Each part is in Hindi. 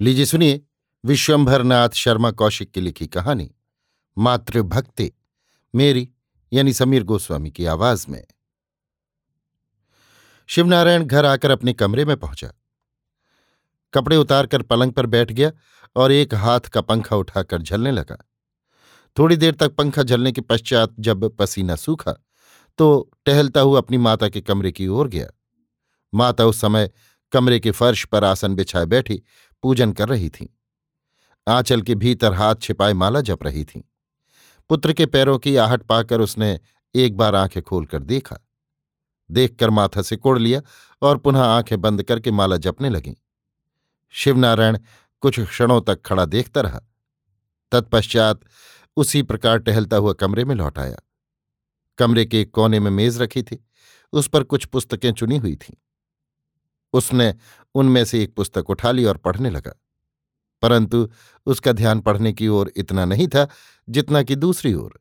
लीजिए सुनिए विश्वंभरनाथ शर्मा कौशिक की लिखी कहानी, मातृभक्ति, मेरी, यानी समीर गोस्वामी की आवाज़ में। शिवनारायण घर आकर अपने कमरे में पहुँचा। कपड़े उतारकर पलंग पर बैठ गया और एक हाथ का पंखा उठाकर झलने लगा। थोड़ी देर तक पंखा झलने के पश्चात जब पसीना सूखा तो टहलता हुआ अपनी माता के कमरे की ओर गया। माता उस समय कमरे के फर्श पर आसन बिछाए बैठी पूजन कर रही थीं। आंचल के भीतर हाथ छिपाए माला जप रही थीं। पुत्र के पैरों की आहट पाकर उसने एक बार आँखें खोलकर देखा। देखकर माथा से कोड़ लिया और पुनः आँखें बंद करके माला जपने लगी। शिवनारायण कुछ क्षणों तक खड़ा देखता रहा। तत्पश्चात उसी प्रकार टहलता हुआ कमरे में लौट आया। कमरे के एक कोने में मेज रखी थी। उस पर कुछ पुस्तकें चुनी हुई थीं। उसने उनमें से एक पुस्तक उठा ली और पढ़ने लगा। परंतु उसका ध्यान पढ़ने की ओर इतना नहीं था जितना कि दूसरी ओर।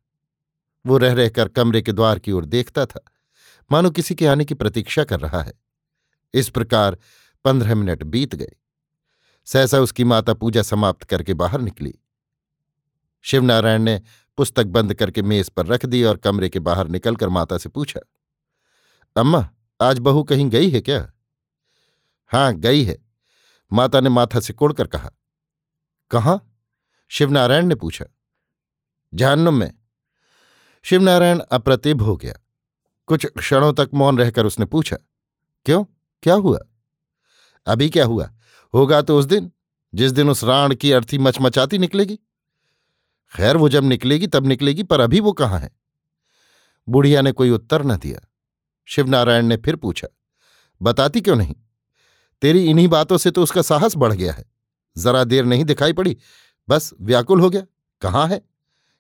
वो रह रहकर कमरे के द्वार की ओर देखता था। मानो किसी के आने की प्रतीक्षा कर रहा है। इस प्रकार पंद्रह मिनट बीत गए। सहसा उसकी माता पूजा समाप्त करके बाहर निकली। शिवनारायण ने पुस्तक बंद करके मेज पर रख दी और कमरे के बाहर निकलकर माता से पूछा, अम्मा, आज बहू कहीं गई है क्या? हाँ गई है। माता ने माथा से कोड़कर कहा, कहाँ? शिवनारायण ने पूछा जहन्नुम में। शिवनारायण अप्रतिभ हो गया। कुछ क्षणों तक मौन रहकर उसने पूछा, क्यों? क्या हुआ? अभी क्या हुआ? होगा तो उस दिन, जिस दिन उस राण की अर्थी मचमचाती निकलेगी। खैर, वो जब निकलेगी, तब निकलेगी, पर अभी वो कहाँ है? बुढ़िया ने कोई उत्तर न दिया। शिवनारायण ने फिर पूछा, बताती क्यों नहीं? तेरी इन्हीं बातों से तो उसका साहस बढ़ गया है। जरा देर नहीं दिखाई पड़ी। बस व्याकुल हो गया। कहाँ है?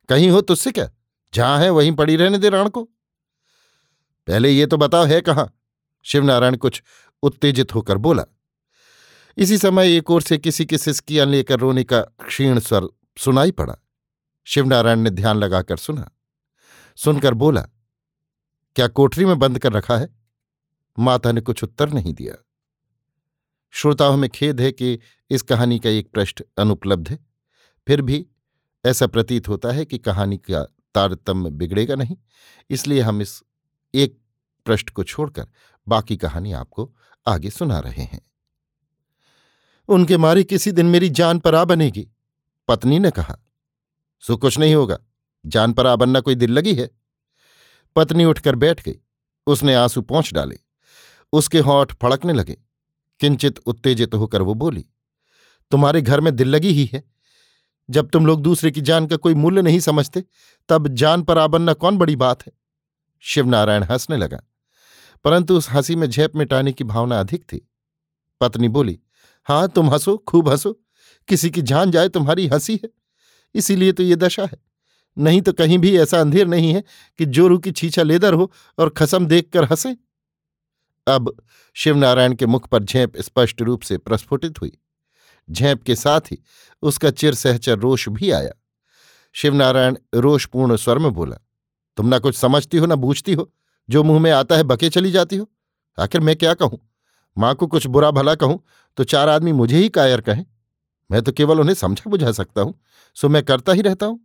कहीं हो तुझसे क्या? जहाँ है वहीं पड़ी रहने दे राण को। पहले ये तो बताओ, है कहाँ? शिवनारायण कुछ उत्तेजित होकर बोला। इसी समय एक ओर से किसी की सिस्कियाँ लेकर रोने का क्षीण स्वर सुनाई पड़ा। शिवनारायण ने ध्यान लगाकर सुना। सुनकर बोला, क्या कोठरी में बंद कर रखा है? माता ने कुछ उत्तर नहीं दिया। श्रोताओं में खेद है कि इस कहानी का एक पृष्ठ अनुपलब्ध है। फिर भी ऐसा प्रतीत होता है कि कहानी का तारतम्य बिगड़ेगा नहीं, इसलिए हम इस एक पृष्ठ को छोड़कर बाकी कहानी आपको आगे सुना रहे हैं। उनके मारे किसी दिन मेरी जान पर आ बनेगी, पत्नी ने कहा। सो कुछ नहीं होगा, जान पर आ बनना कोई दिल लगी है। पत्नी उठकर बैठ गई, उसने आँसू पहुँच डाले, उसके होठ फड़कने लगे। किंचित उत्तेजित होकर वो बोली, तुम्हारे घर में दिल लगी ही है। जब तुम लोग दूसरे की जान का कोई मूल्य नहीं समझते, तब जान पर आबन्ना कौन बड़ी बात है? शिवनारायण हंसने लगा। परंतु उस हँसी में झेप मिटाने की भावना अधिक थी। पत्नी बोली हाँ तुम हंसो, खूब हंसो। किसी की जान जाए तुम्हारी हँसी है। इसीलिए तो ये दशा है। नहीं तो कहीं भी ऐसा अंधेर नहीं है कि जोरू की छीछा लेदर हो और खसम देखकर हंसे। अब शिवनारायण के मुख पर झेप स्पष्ट रूप से प्रस्फुटित हुई। झेप के साथ ही उसका चिर सहचर रोष भी आया। शिवनारायण रोषपूर्ण स्वर में बोला, तुम ना कुछ समझती हो, ना बूझती हो। जो मुँह में आता है, बके चली जाती हो। आखिर मैं क्या कहूँ? माँ को कुछ बुरा भला कहूँ तो चार आदमी मुझे ही कायर कहें। मैं तो केवल उन्हें समझा बुझा सकता हूँ, सो मैं करता ही रहता हूँ।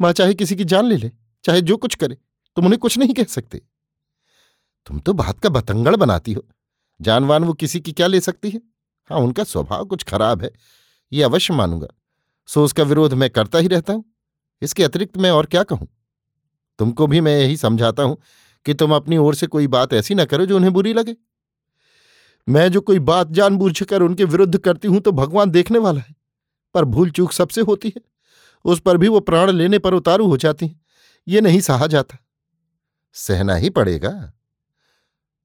माँ चाहे किसी की जान ले ले, चाहे जो कुछ करे, तुम उन्हें कुछ नहीं कह सकते। तुम तो बात का बतंगड़ बनाती हो। जानवान वो किसी की क्या ले सकती है? हाँ उनका स्वभाव कुछ खराब है, ये अवश्य मानूँगा। सो उसका विरोध मैं करता ही रहता हूँ। इसके अतिरिक्त मैं और क्या कहूँ? तुमको भी मैं यही समझाता हूँ कि तुम अपनी ओर से कोई बात ऐसी ना करो जो उन्हें बुरी लगे। मैं जो कोई बात जानबूझ कर उनके विरुद्ध करती हूँ तो भगवान देखने वाला है, पर भूल चूक सबसे होती है। उस पर भी वो प्राण लेने पर उतारू हो जाती हैं, ये नहीं सहा जाता। सहना ही पड़ेगा।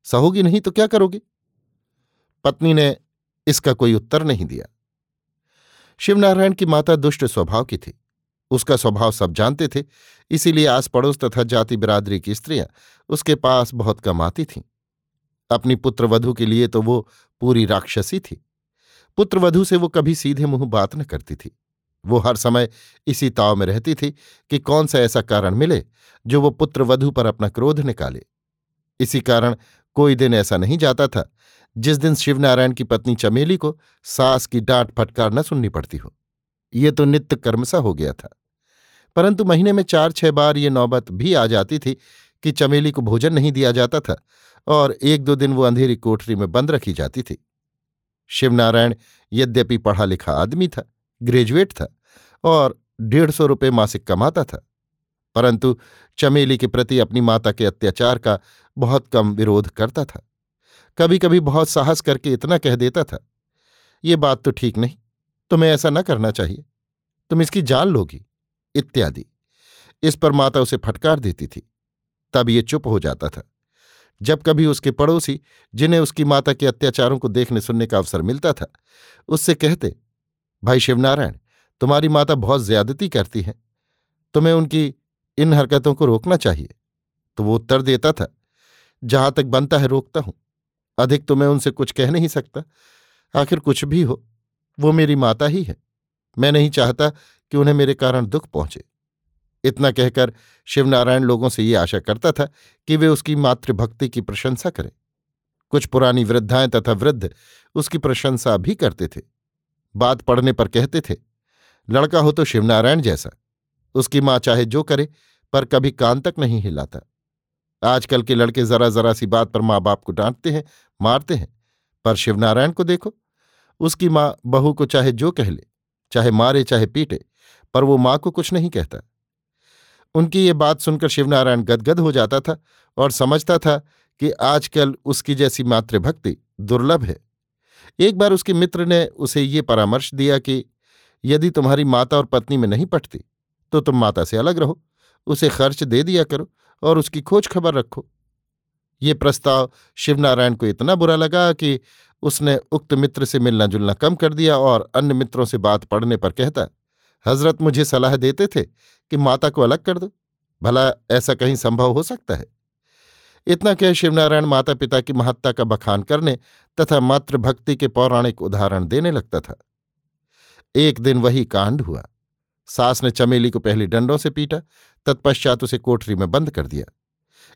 सहोगी नहीं तो क्या करोगे? पत्नी ने इसका कोई उत्तर नहीं दिया। शिवनारायण की माता दुष्ट स्वभाव की थी। उसका स्वभाव सब जानते थे, इसीलिए आस पड़ोस तथा जाति बिरादरी की स्त्रियाँ उसके पास बहुत कम आती थीं। अपनी पुत्रवधु के लिए तो वो पूरी राक्षसी थी। पुत्रवधु से वो कभी सीधे मुँह बात न करती थी। वो हर समय इसी ताव में रहती थी कि कौन सा ऐसा कारण मिले जो वो पुत्रवधु पर अपना क्रोध निकाले। इसी कारण कोई दिन ऐसा नहीं जाता था जिस दिन शिवनारायण की पत्नी चमेली को सास की डांट फटकार न सुननी पड़ती हो। ये तो नित्य कर्मसा हो गया था। परंतु महीने में चार छह बार ये नौबत भी आ जाती थी कि चमेली को भोजन नहीं दिया जाता था और एक दो दिन वो अंधेरी कोठरी में बंद रखी जाती थी। शिवनारायण यद्यपि पढ़ा लिखा आदमी था, ग्रेजुएट था और डेढ़ सौ रुपये मासिक कमाता था। परंतु चमेली के प्रति अपनी माता के अत्याचार का बहुत कम विरोध करता था। कभी कभी बहुत साहस करके इतना कह देता था, ये बात तो ठीक नहीं, तुम्हें ऐसा न करना चाहिए, तुम इसकी जान लोगी, इत्यादि। इस पर माता उसे फटकार देती थी। तब ये चुप हो जाता था। जब कभी उसके पड़ोसी, जिन्हें उसकी माता के अत्याचारों को देखने सुनने का अवसर मिलता था, उससे कहते, भाई शिवनारायण, तुम्हारी माता बहुत ज्यादती करती है, तुम्हें उनकी इन हरकतों को रोकना चाहिए। तो वो उत्तर देता था, जहाँ तक बनता है रोकता हूँ। अधिक तो मैं उनसे कुछ कह नहीं सकता। आखिर कुछ भी हो, वो मेरी माता ही है। मैं नहीं चाहता कि उन्हें मेरे कारण दुख पहुँचे। इतना कहकर शिवनारायण लोगों से ये आशा करता था कि वे उसकी मातृभक्ति की प्रशंसा करें। कुछ पुरानी वृद्धाएँ तथा वृद्ध उसकी प्रशंसा भी करते थे। बात पढ़ने पर कहते थे, लड़का हो तो शिवनारायण जैसा। उसकी माँ चाहे जो करे, पर कभी कान तक नहीं हिलाता। आजकल के लड़के जरा जरा सी बात पर माँ बाप को डांटते हैं, मारते हैं, पर शिवनारायण को देखो, उसकी माँ बहू को चाहे जो कह ले, चाहे मारे, चाहे पीटे, पर वो माँ को कुछ नहीं कहता। उनकी ये बात सुनकर शिवनारायण गदगद हो जाता था और समझता था कि आजकल उसकी जैसी मातृभक्ति दुर्लभ है। एक बार उसके मित्र ने उसे ये परामर्श दिया कि यदि तुम्हारी माता और पत्नी में नहीं पटती तो तुम माता से अलग रहो, उसे खर्च दे दिया करो और उसकी खोज खबर रखो। ये प्रस्ताव शिवनारायण को इतना बुरा लगा कि उसने उक्त मित्र से मिलना जुलना कम कर दिया और अन्य मित्रों से बात पढ़ने पर कहता, हज़रत मुझे सलाह देते थे कि माता को अलग कर दो, भला ऐसा कहीं संभव हो सकता है? इतना कह शिवनारायण माता पिता की महत्ता का बखान करने तथा मातृभक्ति के पौराणिक उदाहरण देने लगता था। एक दिन वही कांड हुआ। सास ने चमेली को पहले डंडों से पीटा, तत्पश्चात उसे कोठरी में बंद कर दिया।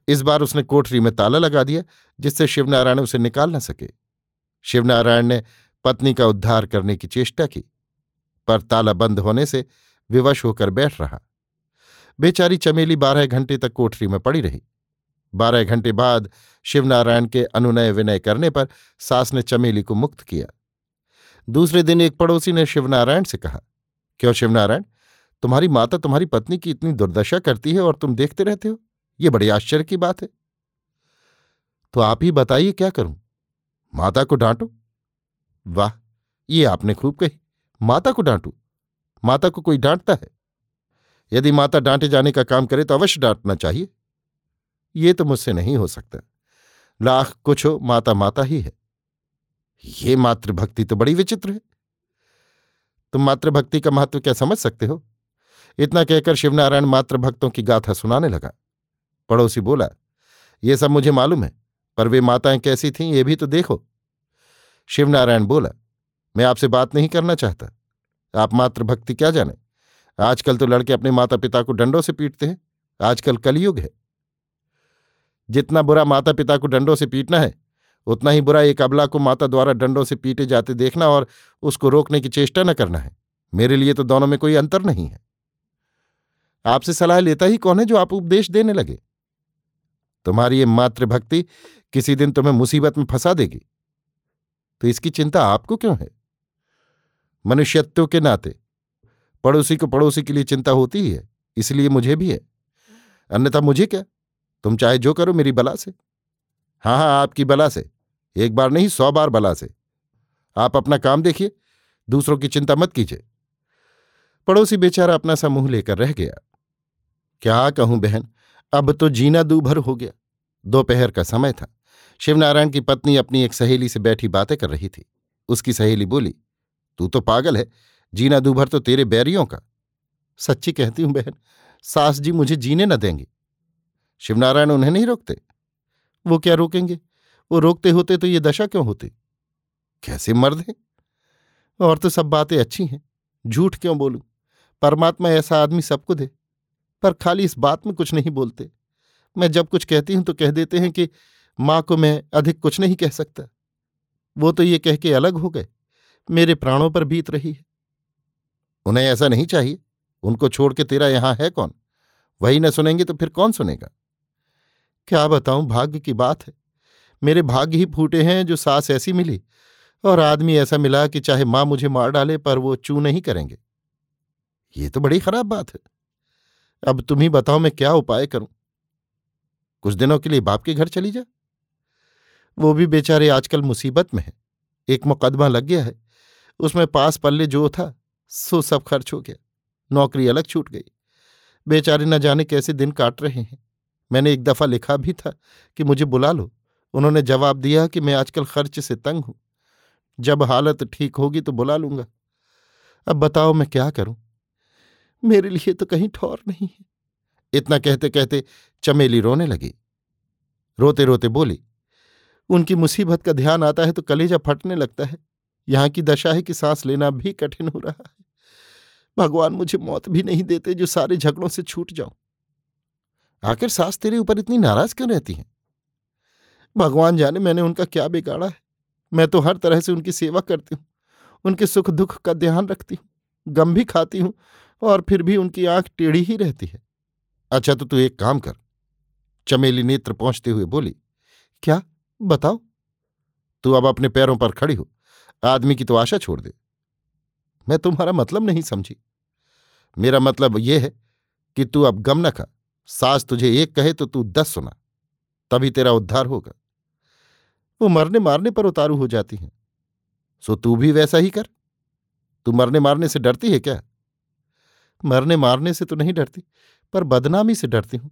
इस बार उसने कोठरी में ताला लगा दिया, जिससे शिवनारायण उसे निकाल न सके। शिवनारायण ने पत्नी का उद्धार करने की चेष्टा की, पर ताला बंद होने से विवश होकर बैठ रहा। बेचारी चमेली बारह घंटे तक कोठरी में पड़ी रही। बारह घंटे बाद शिवनारायण के अनुनय विनय करने पर सास ने चमेली को मुक्त किया। दूसरे दिन एक पड़ोसी ने शिवनारायण से कहा, क्यों शिवनारायण? तुम्हारी माता तुम्हारी पत्नी की इतनी दुर्दशा करती है और तुम देखते रहते हो? ये बड़ी आश्चर्य की बात है। तो आप ही बताइए क्या करूँ? माता को डांटो? वाह, ये आपने खूब कही। माता को डांटू? माता को कोई डांटता है? यदि माता डांटे जाने का काम करे तो अवश्य डांटना चाहिए। ये तो मुझसे नहीं हो सकता। लाख कुछ हो, माता माता ही है। ये मातृभक्ति तो बड़ी विचित्र है। तुम मातृभक्ति का महत्व क्या समझ सकते हो? इतना कहकर शिवनारायण मातृभक्तों की गाथा सुनाने लगा। पड़ोसी बोला, ये सब मुझे मालूम है, पर वे माताएँ कैसी थीं ये भी तो देखो। शिवनारायण बोला, मैं आपसे बात नहीं करना चाहता। आप मातृभक्ति क्या जाने? आजकल तो लड़के अपने माता पिता को डंडों से पीटते हैं। आजकल कलयुग है। जितना बुरा माता पिता को डंडों से पीटना है, उतना ही बुरा एक अबला को माता द्वारा डंडों से पीटे जाते देखना और उसको रोकने की चेष्टा न करना है। मेरे लिए तो दोनों में कोई अंतर नहीं है। आपसे सलाह लेता ही कौन है जो आप उपदेश देने लगे? तुम्हारी ये मातृभक्ति किसी दिन तुम्हें मुसीबत में फंसा देगी। तो इसकी चिंता आपको क्यों है? मनुष्यत्व के नाते, पड़ोसी को पड़ोसी के लिए चिंता होती ही है, इसलिए मुझे भी है। अन्यथा मुझे क्या? तुम चाहे जो करो मेरी बला से। हाँ हाँ आपकी बला से। एक बार नहीं, सौ बार बला से। आप अपना काम देखिए, दूसरों की चिंता मत कीजिए। पड़ोसी बेचारा अपना सा मुँह लेकर रह गया। क्या कहूँ बहन, अब तो जीना दूभर हो गया। दोपहर का समय था। शिवनारायण की पत्नी अपनी एक सहेली से बैठी बातें कर रही थी। उसकी सहेली बोली, तू तो पागल है, जीना दूभर तो तेरे बैरियों का। सच्ची कहती हूँ बहन, सास जी मुझे जीने न देंगे। शिवनारायण उन्हें नहीं रोकते। वो क्या रोकेंगे? वो रोकते होते तो ये दशा क्यों होती? कैसे मर्द हैं? और तो सब बातें अच्छी हैं, झूठ क्यों बोलूँ? परमात्मा ऐसा आदमी सबको दे। पर खाली इस बात में कुछ नहीं बोलते। मैं जब कुछ कहती हूँ तो कह देते हैं कि, माँ को मैं अधिक कुछ नहीं कह सकता। वो तो ये कह के अलग हो गए। मेरे प्राणों पर बीत रही है। उन्हें ऐसा नहीं चाहिए। उनको छोड़ के तेरा यहाँ है कौन? वही न सुनेंगे तो फिर कौन सुनेगा? क्या बताऊँ? भाग्य की बात है। मेरे भाग्य ही फूटे हैं जो सास ऐसी मिली। और आदमी ऐसा मिला कि चाहे माँ मुझे मार डाले पर वो चू नहीं करेंगे। ये तो बड़ी खराब बात है। अब तुम ही बताओ मैं क्या उपाय करूँ? कुछ दिनों के लिए बाप के घर चली जा। वो भी बेचारे आजकल मुसीबत में है। एक मुकदमा लग गया है। उसमें पास पल्ले जो था, सो सब खर्च हो गया। नौकरी अलग छूट गई। बेचारे न जाने कैसे दिन काट रहे हैं। मैंने एक दफ़ा लिखा भी था कि मुझे बुला लो। उन्होंने जवाब दिया कि मैं आजकल खर्च से तंग हूँ। जब हालत ठीक होगी तो बुला लूँगा। अब बताओ मैं क्या करूँ? मेरे लिए तो कहीं ठौर नहीं है। इतना कहते कहते चमेली रोने लगी। रोते रोते बोली, उनकी मुसीबत का ध्यान आता है तो कलेजा फटने लगता है। यहाँ की दशा है कि सांस लेना भी कठिन हो रहा है। भगवान मुझे मौत भी नहीं देते जो सारे झगड़ों से छूट जाऊँ। आखिर सास तेरे ऊपर इतनी नाराज़ क्यों रहती है? भगवान जाने मैंने उनका क्या बिगाड़ा है। मैं तो हर तरह से उनकी सेवा करती हूँ। उनके सुख दुख का ध्यान रखती हूँ। गम भी खाती हूँ। और फिर भी उनकी आँख टेढ़ी ही रहती है। अच्छा तो तू एक काम कर। चमेली नेत्र पहुँचते हुए बोली, क्या? बताओ। तू अब अपने पैरों पर खड़ी हो। आदमी की तो आशा छोड़ दे। मैं तुम्हारा मतलब नहीं समझी। मेरा मतलब यह है कि तू अब गम न खा। सास तुझे एक कहे तो तू दस सुना। तभी तेरा उद्धार होगा। वो मरने मारने पर उतारू हो जाती हैं। सो तू भी वैसा ही कर। तू मरने मारने से डरती है क्या? मरने मारने से तो नहीं डरती, पर बदनामी से डरती हूँ।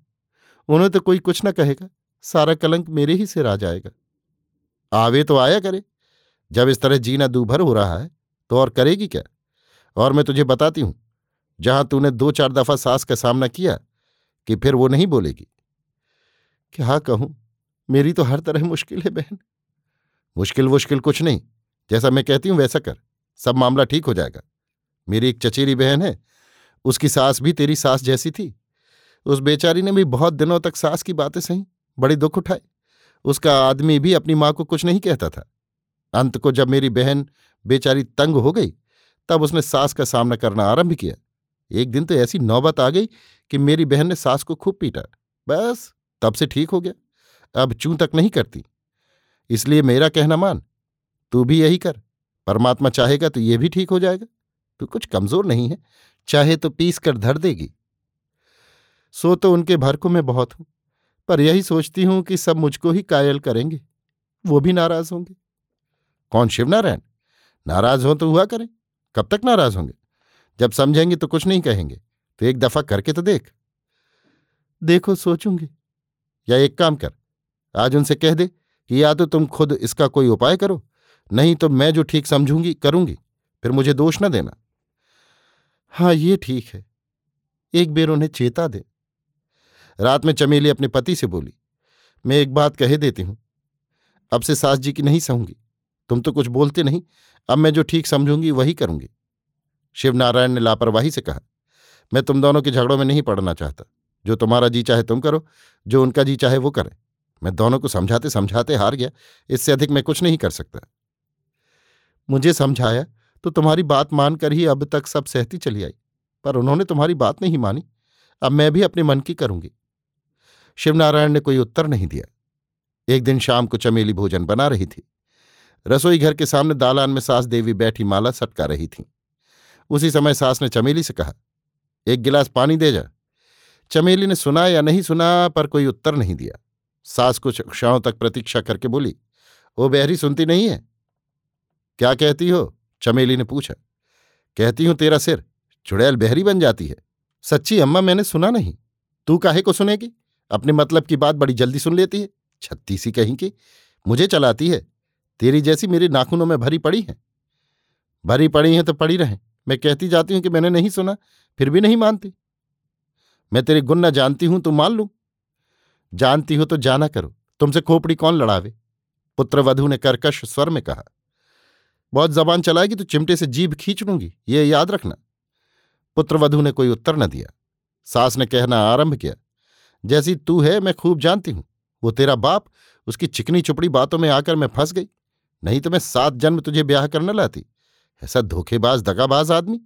उन्हें तो कोई कुछ ना कहेगा, सारा कलंक मेरे ही सिर आ जाएगा। आवे तो आया करे, जब इस तरह जीना दूभर हो रहा है तो और करेगी क्या? और मैं तुझे बताती हूँ, जहाँ तूने दो चार दफ़ा सास का सामना किया, कि फिर वो नहीं बोलेगी। क्या कहूँ, मेरी तो हर तरह मुश्किल है बहन। मुश्किल मुश्किल कुछ नहीं, जैसा मैं कहती हूँ वैसा कर, सब मामला ठीक हो जाएगा। मेरी एक चचेरी बहन है उसकी सास भी तेरी सास जैसी थी। उस बेचारी ने भी बहुत दिनों तक सास की बातें सही, बड़े दुख उठाए उसका आदमी भी अपनी माँ को कुछ नहीं कहता था। अंत को जब मेरी बहन बेचारी तंग हो गई, तब उसने सास का सामना करना आरंभ किया। एक दिन तो ऐसी नौबत आ गई कि मेरी बहन ने सास को खूब पीटा। बस, तब से ठीक हो गया। अब चूं तक नहीं करती। इसलिए मेरा कहना मान, तू भी यही कर। परमात्मा चाहेगा तो ये भी ठीक हो जाएगा। तू कुछ कमज़ोर नहीं है। चाहे तो पीस कर धर देगी। सो तो उनके भर को मैं बहुत हूँ, पर यही सोचती हूँ कि सब मुझको ही कायल करेंगे, वो भी नाराज़ होंगे। कौन शिवनारायण? नाराज़ हो तो हुआ करें, कब तक नाराज़ होंगे? जब समझेंगे तो कुछ नहीं कहेंगे तो एक दफ़ा करके तो देख। देखो, सोचूँगी। या एक काम कर, आज उनसे कह दे कि या तो तुम खुद इसका कोई उपाय करो, नहीं तो मैं जो ठीक समझूँगी, करूँगी, फिर मुझे दोष न देना। हाँ ये ठीक है। एक बेर उन्हें चेता दे। रात में चमेली अपने पति से बोली, मैं एक बात कह देती हूँ। अब से सास जी की नहीं सहूँगी। तुम तो कुछ बोलते नहीं। अब मैं जो ठीक समझूँगी, वही करूँगी। शिवनारायण ने लापरवाही से कहा, मैं तुम दोनों के झगड़ों में नहीं पड़ना चाहता। जो तुम्हारा जी चाहे तुम करो, जो उनका जी चाहे वो करे। मैं दोनों को समझाते समझाते हार गया। इससे अधिक मैं कुछ नहीं कर सकता। मुझे समझाया तो तुम्हारी बात मानकर ही अब तक सब सहती चली आई, पर उन्होंने तुम्हारी बात नहीं मानी। अब मैं भी अपने मन की करूँगी। शिवनारायण ने कोई उत्तर नहीं दिया। एक दिन शाम को चमेली भोजन बना रही थी। रसोई घर के सामने दालान में सास देवी बैठी माला सटका रही थी। उसी समय सास ने चमेली से कहा, एक गिलास पानी दे जा। चमेली ने सुना या नहीं सुना, पर कोई उत्तर नहीं दिया। सास कुछ क्षणों तक प्रतीक्षा करके बोली वो बहरी सुनती नहीं है? क्या कहती हो? चमेली ने पूछा, कहती हूँ तेरा सिर चुड़ैल बहरी बन जाती है। सच्ची अम्मा मैंने सुना नहीं। तू काहे को सुनेगी? अपने मतलब की बात बड़ी जल्दी सुन लेती है। छत्तीसी कहीं की, मुझे चलाती है। तेरी जैसी मेरे नाखूनों में भरी पड़ी है। भरी पड़ी हैं तो पड़ी रहें। मैं कहती जाती हूँ कि मैंने नहीं सुना, फिर भी नहीं मानती। मैं तेरे गुण जानती हूँ तो मान लू। जानती हो तो जाना करो। तुमसे खोपड़ी कौन लड़ावे? पुत्रवधु ने कर्कश स्वर में कहा बहुत जबान चलाएगी तो चिमटे से जीभ खींच लूँगी, ये याद रखना। पुत्रवधु ने कोई उत्तर न दिया। सास ने कहना आरंभ किया, जैसी तू है, मैं खूब जानती हूँ। वो तेरा बाप, उसकी चिकनी चुपड़ी बातों में आकर मैं फंस गई। नहीं तो मैं सात जन्म तुझे ब्याह करने लाती। ऐसा धोखेबाज, दगाबाज आदमी,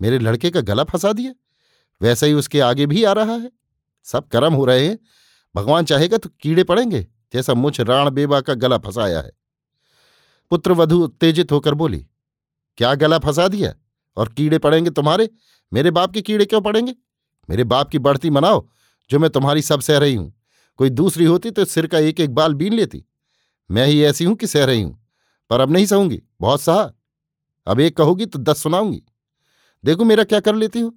मेरे लड़के का गला फंसा दिया। वैसा ही उसके आगे भी आ रहा है। सब कर्म हो रहे हैं। भगवान चाहेगा तो कीड़े पड़ेंगे, जैसा मुझ राण बेबा का गला फंसाया है। पुत्र वधु उत्तेजित होकर बोली, क्या गला फंसा दिया? और कीड़े पड़ेंगे तुम्हारे? मेरे बाप के कीड़े क्यों पड़ेंगे? मेरे बाप की बढ़ती मनाओ, जो मैं तुम्हारी सब सह रही हूँ। कोई दूसरी होती तो सिर का एक एक बाल बीन लेती। मैं ही ऐसी हूँ कि सह रही हूँ। पर अब नहीं सहूँगी, बहुत सहा। अब एक कहोगी तो दस सुनाऊँगी। देखो मेरा क्या कर लेती हो?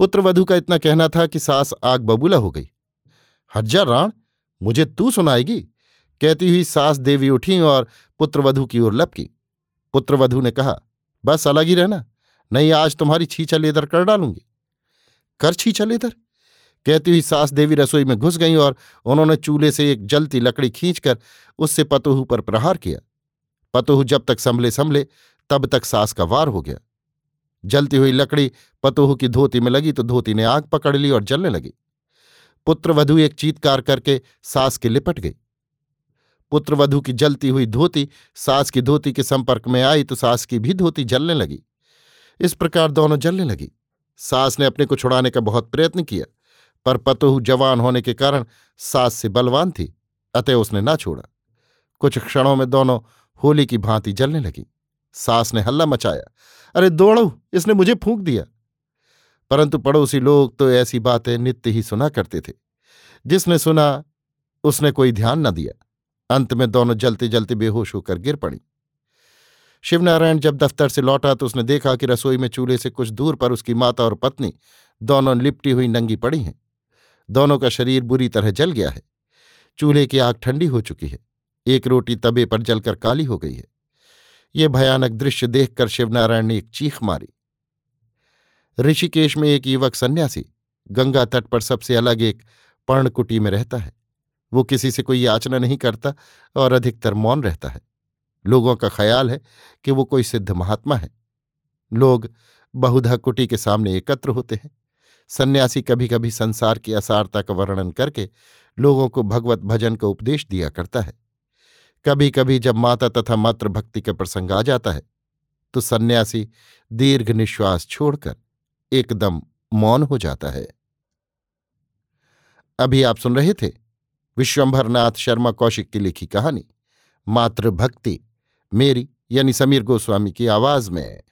पुत्रवधु का इतना कहना था कि सास आग बबूला हो गई। हज्जा राण, मुझे तू सुनाएगी? कहती हुई सास देवी उठी और पुत्रवधु की ओर लपकी। पुत्रवधु ने कहा, बस अलग ही रहना। नहीं, आज तुम्हारी छीछा लेदर कर डालूँगी। कर छीछा लेदर कहती हुई सास देवी रसोई में घुस गई और उन्होंने चूल्हे से एक जलती लकड़ी खींचकर उससे पतोहू पर प्रहार किया। पतोहू जब तक संभले संभले, तब तक सास का वार हो गया। जलती हुई लकड़ी पतोहू की धोती में लगी तो धोती ने आग पकड़ ली और जलने लगी। पुत्रवधु एक चीतकार करके सास के लिपट गई। पुत्रवधु की जलती हुई धोती सास की धोती के संपर्क में आई तो सास की भी धोती जलने लगी। इस प्रकार दोनों जलने लगी। सास ने अपने को छुड़ाने का बहुत प्रयत्न किया, पर पतोहू जवान होने के कारण सास से बलवान थी, अतः उसने ना छोड़ा। कुछ क्षणों में दोनों होली की भांति जलने लगी। सास ने हल्ला मचाया, अरे दौड़ो इसने मुझे फूंक दिया। परंतु पड़ोसी लोग तो ऐसी बातें नित्य ही सुना करते थे। जिसने सुना, उसने कोई ध्यान न दिया। अंत में दोनों जलते जलते बेहोश होकर गिर पड़ी। शिवनारायण जब दफ्तर से लौटा तो उसने देखा कि रसोई में चूल्हे से कुछ दूर पर उसकी माता और पत्नी दोनों लिपटी हुई नंगी पड़ी हैं। दोनों का शरीर बुरी तरह जल गया है। चूल्हे की आग ठंडी हो चुकी है। एक रोटी तबे पर जलकर काली हो गई है। ये भयानक दृश्य देखकर शिवनारायण ने एक चीख मारी। ऋषिकेश में एक युवक सन्यासी गंगा तट पर सबसे अलग एक पर्णकुटी में रहता है। वो किसी से कोई याचना नहीं करता और अधिकतर मौन रहता है। लोगों का ख्याल है कि वो कोई सिद्ध महात्मा है। लोग बहुधा कुटी के सामने एकत्र होते हैं। सन्यासी कभी कभी संसार की असारता का वर्णन करके लोगों को भगवत भजन का उपदेश दिया करता है। कभी कभी जब माता तथा मातृभक्ति का प्रसंग आ जाता है तो सन्यासी दीर्घ निश्वास छोड़कर एकदम मौन हो जाता है। अभी आप सुन रहे थे विश्वंभरनाथ शर्मा कौशिक की लिखी कहानी मातृभक्ति मेरी यानी समीर गोस्वामी की आवाज़ में।